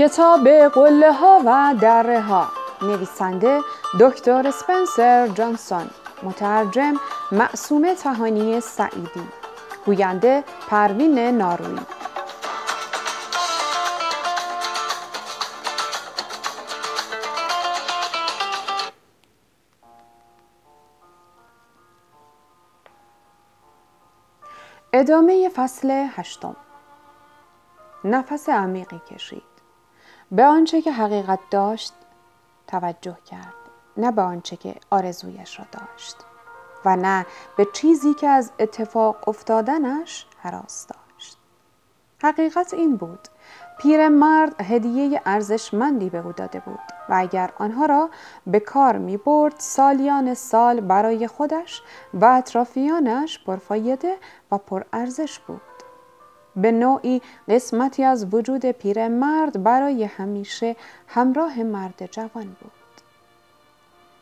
کتاب قله ها و دره ها. نویسنده دکتر سپنسر جانسون. مترجم معصومه تهانی سعیدی. گوینده پروین ناروی. ادامه فصل هشتم. نفس عمیقی کشید. به آنچه که حقیقت داشت توجه کرد نه به آنچه که آرزویش را داشت و نه به چیزی که از اتفاق افتادنش حراس داشت. حقیقت این بود پیرمرد هدیه ارزشمندی به او داده بود و اگر آنها را به کار می برد سالیان سال برای خودش و اطرافیانش پرفایده و پرارزش بود. به نوعی قسمتی از وجود پیرمرد برای همیشه همراه مرد جوان بود.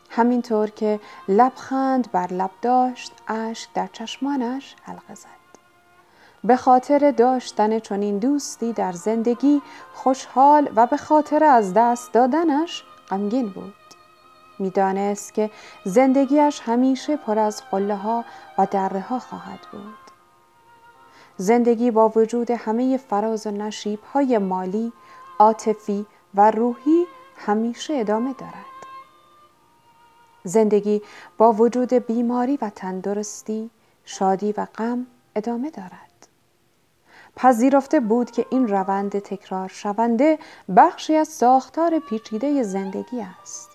همینطور که لبخند بر لب داشت اشک در چشمانش حلقه زد. به خاطر داشتن چنین دوستی در زندگی خوشحال و به خاطر از دست دادنش غمگین بود. می‌دانست که زندگیش همیشه پر از قله ها و دره ها خواهد بود. زندگی با وجود همه فراز و نشیب های مالی، عاطفی و روحی همیشه ادامه دارد. زندگی با وجود بیماری و تندرستی، شادی و غم ادامه دارد. پذیرفته بود که این روند تکرار شونده بخشی از ساختار پیچیده زندگی است.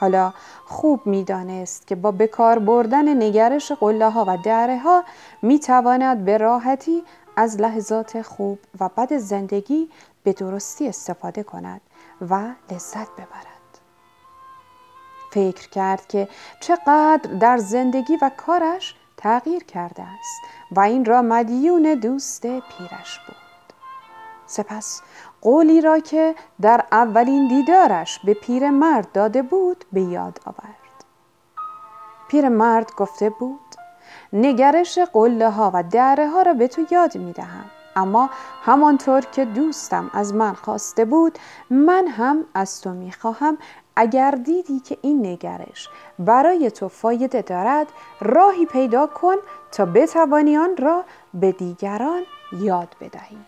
حالا خوب می‌دانست که با بکار بردن نگرش قله ها و دره ها می تواند به راحتی از لحظات خوب و بد زندگی به درستی استفاده کند و لذت ببرد. فکر کرد که چقدر در زندگی و کارش تغییر کرده است و این را مدیون دوست پیرش بود. سپس قولی را که در اولین دیدارش به پیرمرد داده بود به یاد آورد. پیرمرد گفته بود نگرش قله ها و دره ها را به تو یاد می دهم اما همانطور که دوستم از من خواسته بود من هم از تو می خواهم اگر دیدی که این نگرش برای تو فایده دارد راهی پیدا کن تا بتوانی آن را به دیگران یاد بدهی.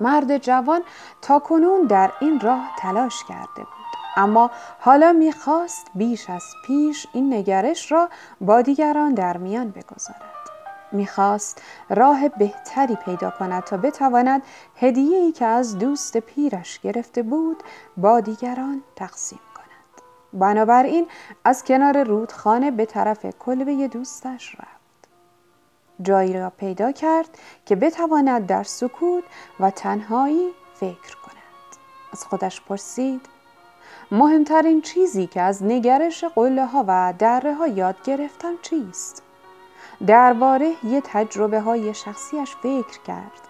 مرد جوان تا کنون در این راه تلاش کرده بود. اما حالا می‌خواست بیش از پیش این نگرش را با دیگران در میان بگذارد. می‌خواست راه بهتری پیدا کند تا بتواند هدیه‌ای که از دوست پیرش گرفته بود با دیگران تقسیم کند. بنابراین از کنار رودخانه به طرف کلبه دوستش رفت. جایی را پیدا کرد که بتواند در سکوت و تنهایی فکر کند. از خودش پرسید مهمترین چیزی که از نگرش قله ها و دره ها یاد گرفتم چیست؟ درباره یه تجربه های شخصیش فکر کرد.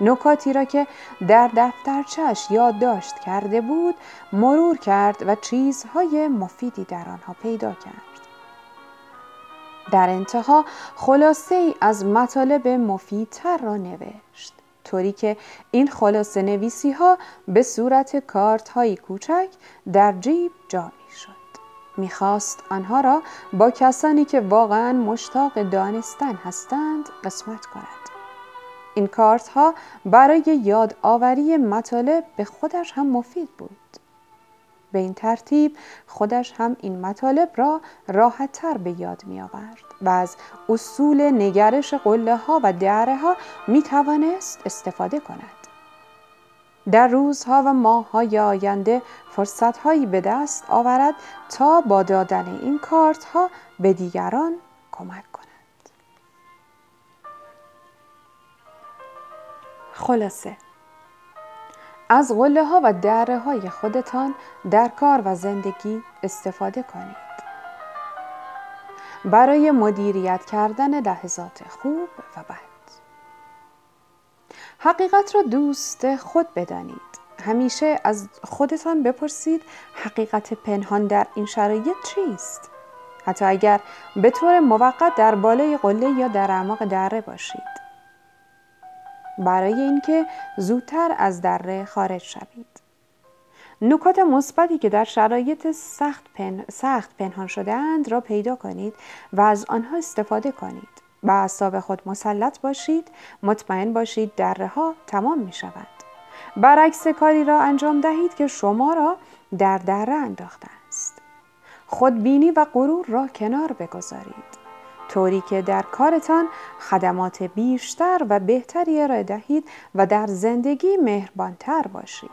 نکاتی را که در دفترچش یادداشت کرده بود مرور کرد و چیزهای مفیدی در آنها پیدا کرد. در انتها خلاصه ای از مطالب مفیدتر را نوشت. طوری که این خلاصه نویسی ها به صورت کارت های کوچک در جیب جا شد می‌خواست آنها را با کسانی که واقعا مشتاق دانستن هستند قسمت کند. این کارت ها برای یادآوری مطالب به خودش هم مفید بود. به این ترتیب خودش هم این مطالب را راحت تر به یاد می آورد و از اصول نگرش قله ها و دره ها می توانست استفاده کند. در روزها و ماههای آینده فرصت هایی به دست آورد تا با دادن این کارت ها به دیگران کمک کند. خلاصه از قله ها و دره های خودتان در کار و زندگی استفاده کنید. برای مدیریت کردن لحظات خوب و بد. حقیقت را دوست خود بدانید. همیشه از خودتان بپرسید حقیقت پنهان در این شرایط چیست؟ حتی اگر به طور موقت در بالای قله یا در اعماق دره باشید. برای اینکه زودتر از دره خارج شوید. نکات مثبتی که در شرایط سخت, پن... سخت پنهان شده اند را پیدا کنید و از آنها استفاده کنید. به اعصاب خود مسلط باشید مطمئن باشید دره ها تمام می شود. برعکس کاری را انجام دهید که شما را در دره انداخته است. خودبینی و غرور را کنار بگذارید. طوری که در کارتان خدمات بیشتر و بهتری ارائه دهید و در زندگی مهربانتر باشید.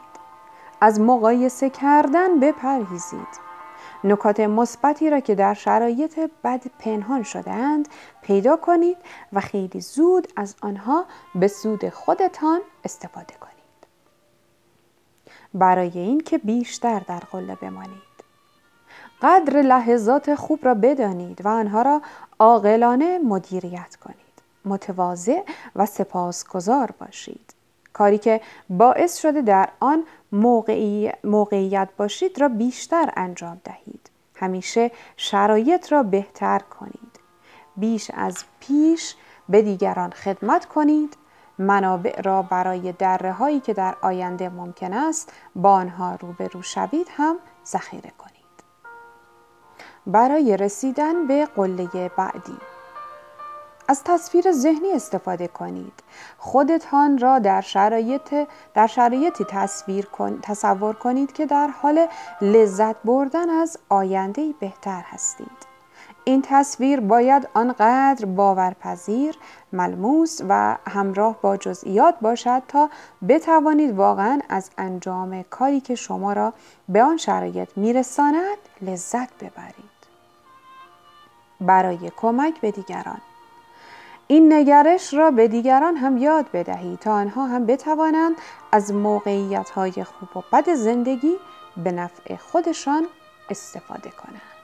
از مقایسه کردن بپرهیزید. نکات مثبتی را که در شرایط بد پنهان شدهاند پیدا کنید و خیلی زود از آنها به سود خودتان استفاده کنید. برای اینکه بیشتر در قله بمانید. قدر لحظات خوب را بدانید و آنها را عاقلانه مدیریت کنید. متواضع و سپاسگزار باشید. کاری که باعث شده در آن موقعیت باشید را بیشتر انجام دهید. همیشه شرایط را بهتر کنید. بیش از پیش به دیگران خدمت کنید. منابع را برای دره هایی که در آینده ممکن است با آنها روبرو شوید هم ذخیره کنید. برای رسیدن به قله بعدی از تصویر ذهنی استفاده کنید. خودتان را در شرایط در شرایطی تصویر کن، تصور کنید که در حال لذت بردن از آینده بهتر هستید. این تصویر باید آنقدر باورپذیر، ملموس و همراه با جزئیات باشد تا بتوانید واقعا از انجام کاری که شما را به آن شرایط میرساند لذت ببرید. برای کمک به دیگران این نگرش را به دیگران هم یاد بدهید تا آنها هم بتوانند از موقعیت های خوب و بد زندگی به نفع خودشان استفاده کنند.